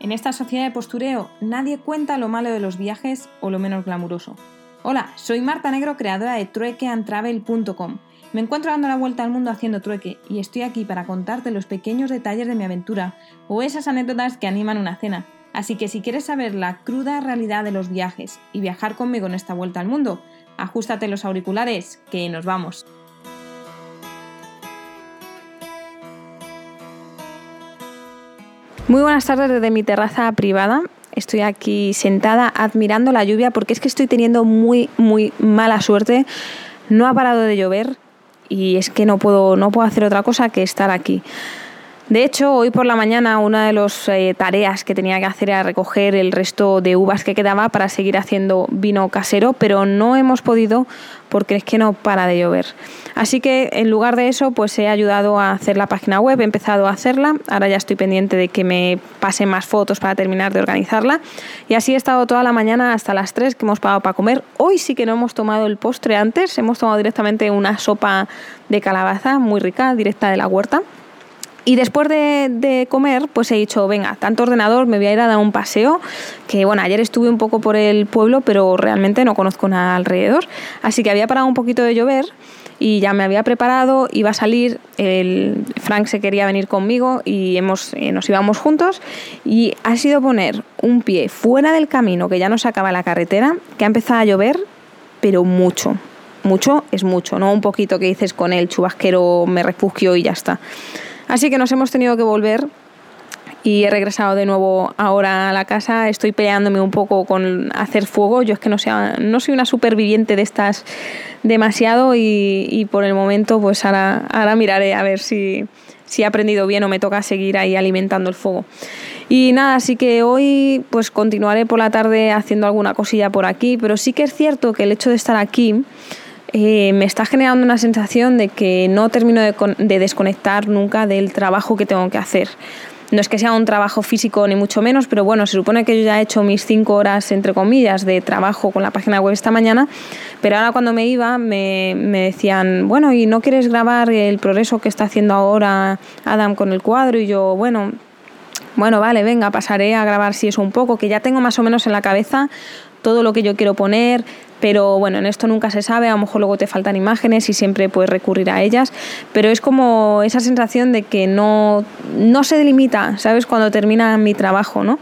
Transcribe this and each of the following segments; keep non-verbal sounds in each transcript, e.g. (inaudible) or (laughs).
En esta sociedad de postureo nadie cuenta lo malo de los viajes o lo menos glamuroso. Hola, soy Marta Negro, creadora de truequeandtravel.com. Me encuentro dando la vuelta al mundo haciendo trueque y estoy aquí para contarte los pequeños detalles de mi aventura o esas anécdotas que animan una cena. Así que si quieres saber la cruda realidad de los viajes y viajar conmigo en esta vuelta al mundo, ajustate los auriculares, que nos vamos. Muy buenas tardes desde mi terraza privada. Estoy aquí sentada admirando la lluvia porque es que estoy teniendo muy, muy mala suerte. No ha parado de llover y es que no puedo, no puedo hacer otra cosa que estar aquí. De hecho, hoy por la mañana una de las eh, tareas que tenía que hacer era recoger el resto de uvas que quedaba para seguir haciendo vino casero, pero no hemos podido porque es que no para de llover. Así que en lugar de eso, pues he ayudado a hacer la página web, he empezado a hacerla, ahora ya estoy pendiente de que me pasen más fotos para terminar de organizarla y así he estado toda la mañana hasta las 3 que hemos pagado para comer. Hoy sí que no hemos tomado el postre antes, hemos tomado directamente una sopa de calabaza muy rica, directa de la huerta. Y después de, comer, pues he dicho, venga, tanto ordenador, me voy a ir a dar un paseo, que bueno, ayer estuve un poco por el pueblo, pero realmente no conozco nada alrededor. Así que había parado un poquito de llover y ya me había preparado, iba a salir, el Frank se quería venir conmigo y hemos, eh, nos íbamos juntos y ha sido poner un pie fuera del camino, que ya no se acaba la carretera, que ha empezado a llover, pero mucho. Mucho es mucho, no un poquito que dices con el chubasquero me refugio y ya está. Así que nos hemos tenido que volver y he regresado de nuevo ahora a la casa. Estoy peleándome un poco con hacer fuego. Yo es que no, sea, no soy una superviviente de estas demasiado y, por el momento pues ahora, ahora miraré a ver si, si he aprendido bien o me toca seguir ahí alimentando el fuego. Y nada, así que hoy pues continuaré por la tarde haciendo alguna cosilla por aquí, pero sí que es cierto que el hecho de estar aquí eh, me está generando una sensación de que no termino de, desconectar nunca del trabajo que tengo que hacer. No es que sea un trabajo físico ni mucho menos, pero bueno, se supone que yo ya he hecho mis cinco horas, entre comillas, de trabajo con la página web esta mañana, pero ahora cuando me iba me, me decían, bueno, ¿y no quieres grabar el progreso que está haciendo ahora Adam con el cuadro? Y yo, bueno, bueno, vale, venga, pasaré a grabar si eso un poco, que ya tengo más o menos en la cabeza todo lo que yo quiero poner, pero bueno, en esto nunca se sabe, a lo mejor luego te faltan imágenes y siempre puedes recurrir a ellas, pero es como esa sensación de que no, no se delimita, ¿sabes? Cuando termina mi trabajo, ¿no?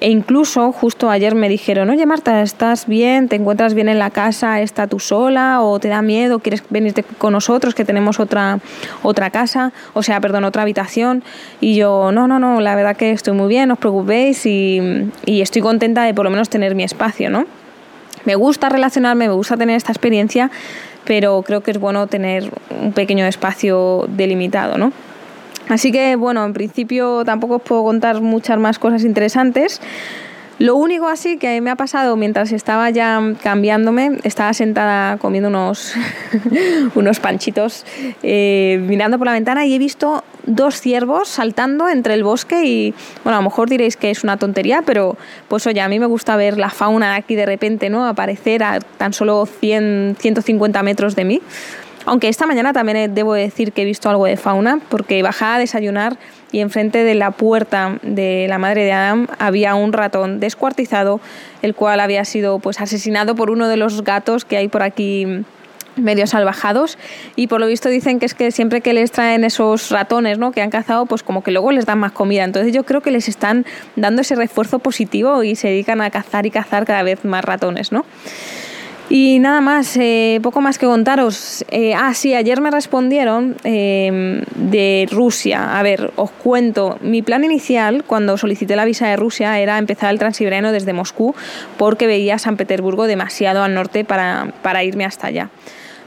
E incluso justo ayer me dijeron, oye Marta, ¿estás bien? ¿Te encuentras bien en la casa? ¿Está tú sola? ¿O te da miedo? ¿Quieres venirte con nosotros que tenemos otra, otra casa? O sea, perdón, otra habitación. Y yo, no, no, no, la verdad que estoy muy bien, no os preocupéis y, y estoy contenta de por lo menos tener mi espacio, ¿no? Me gusta relacionarme, me gusta tener esta experiencia, pero creo que es bueno tener un pequeño espacio delimitado, ¿no? Así que bueno, en principio tampoco os puedo contar muchas más cosas interesantes. Lo único así que me ha pasado mientras estaba ya cambiándome, estaba sentada comiendo unos, (laughs) unos panchitos, eh, mirando por la ventana y he visto dos ciervos saltando entre el bosque y, bueno, a lo mejor diréis que es una tontería, pero pues oye, a mí me gusta ver la fauna aquí de repente, ¿no? Aparecer a tan solo 100, 150 metros de mí. Aunque esta mañana también debo decir que he visto algo de fauna, porque bajaba a desayunar y enfrente de la puerta de la madre de Adam había un ratón descuartizado, el cual había sido pues asesinado por uno de los gatos que hay por aquí medio salvajados y por lo visto dicen que es que siempre que les traen esos ratones ¿no? que han cazado pues como que luego les dan más comida entonces yo creo que les están dando ese refuerzo positivo y se dedican a cazar y cazar cada vez más ratones ¿no? Y nada más, eh, poco más que contaros. Eh, ah, sí, ayer me respondieron em, de Rusia. A ver, os cuento. Mi plan inicial cuando solicité la visa de Rusia era empezar el transiberiano desde Moscú porque veía San Petersburgo demasiado al norte para, para irme hasta allá.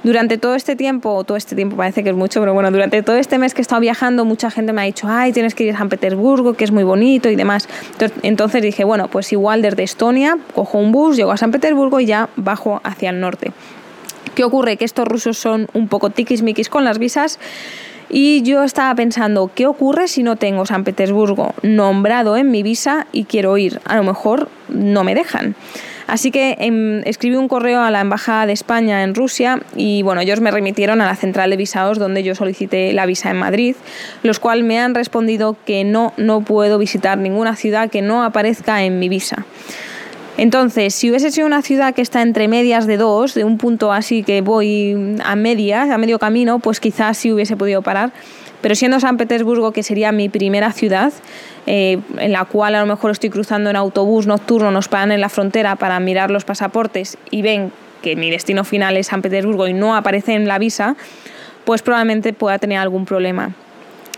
Durante todo este tiempo, todo este tiempo parece que es mucho, pero bueno, durante todo este mes que he estado viajando, mucha gente me ha dicho, ay, tienes que ir a San Petersburgo, que es muy bonito y demás. Entonces dije, bueno, pues igual desde Estonia cojo un bus, llego a San Petersburgo y ya bajo hacia el norte. ¿Qué ocurre? Que estos rusos son un poco tiquismiquis con las visas Y yo estaba pensando, ¿qué ocurre si no tengo San Petersburgo nombrado en mi visa y quiero ir? A lo mejor no me dejan. Así que em, escribí un correo a la Embajada de España en Rusia y bueno, ellos me remitieron a la central de visados donde yo solicité la visa en Madrid, los cuales me han respondido que no, no puedo visitar ninguna ciudad que no aparezca en mi visa. Entonces, si hubiese sido una ciudad que está entre medias de dos, de un punto así que voy a medias, a medio camino, pues quizás sí hubiese podido parar. Pero siendo San Petersburgo, que sería mi primera ciudad, eh, en la cual a lo mejor estoy cruzando en autobús nocturno, nos paran en la frontera para mirar los pasaportes y ven que mi destino final es San Petersburgo y no aparece en la visa, pues probablemente pueda tener algún problema.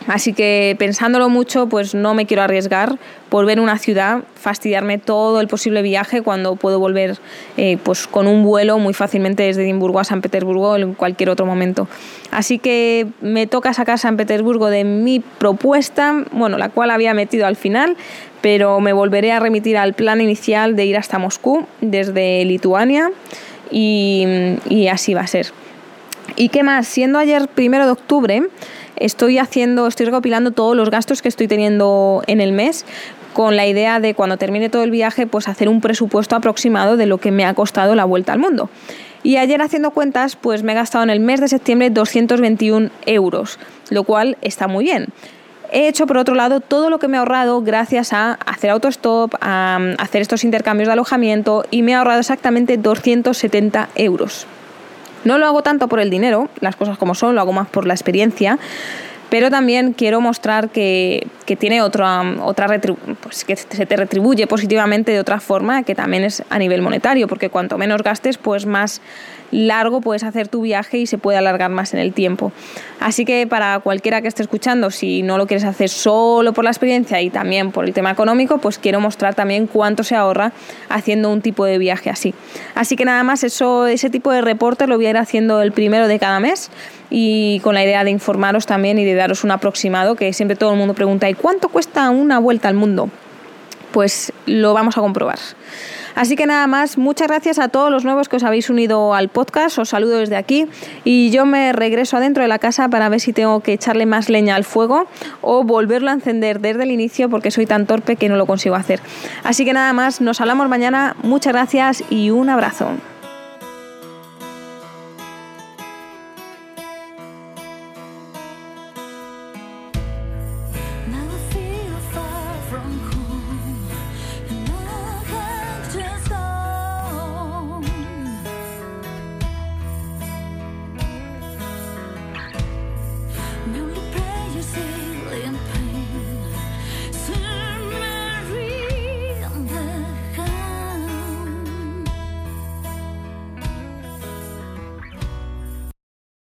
Así que pensándolo mucho, pues no me quiero arriesgar por ver una ciudad, fastidiarme todo el posible viaje cuando puedo volver eh, pues con un vuelo muy fácilmente desde Edimburgo a San Petersburgo en cualquier otro momento. Así que me toca sacar San Petersburgo de mi propuesta, bueno, la cual había metido al final, pero me volveré a remitir al plan inicial de ir hasta Moscú desde Lituania y, y así va a ser. ¿Y qué más? Siendo ayer primero de octubre, estoy haciendo, estoy recopilando todos los gastos que estoy teniendo en el mes con la idea de cuando termine todo el viaje, pues hacer un presupuesto aproximado de lo que me ha costado la vuelta al mundo. Y ayer haciendo cuentas, pues me he gastado en el mes de septiembre 221 euros, lo cual está muy bien. He hecho, por otro lado, todo lo que me he ahorrado gracias a hacer autostop, a hacer estos intercambios de alojamiento y me he ahorrado exactamente 270 euros. No lo hago tanto por el dinero, las cosas como son, lo hago más por la experiencia, pero también quiero mostrar que, tiene otra, otra pues que se te retribuye positivamente de otra forma, que también es a nivel monetario, porque cuanto menos gastes, pues más largo puedes hacer tu viaje y se puede alargar más en el tiempo. Así que para cualquiera que esté escuchando, si no lo quieres hacer solo por la experiencia y también por el tema económico, pues quiero mostrar también cuánto se ahorra haciendo un tipo de viaje así. Así que nada más, eso, ese tipo de reporte lo voy a ir haciendo el primero de cada mes y con la idea de informaros también y de daros un aproximado, que siempre todo el mundo pregunta, ¿y cuánto cuesta una vuelta al mundo? Pues lo vamos a comprobar. Así que nada más, muchas gracias a todos los nuevos que os habéis unido al podcast, os saludo desde aquí y yo me regreso adentro de la casa para ver si tengo que echarle más leña al fuego o volverlo a encender desde el inicio porque soy tan torpe que no lo consigo hacer. Así que nada más, nos hablamos mañana, muchas gracias y un abrazo.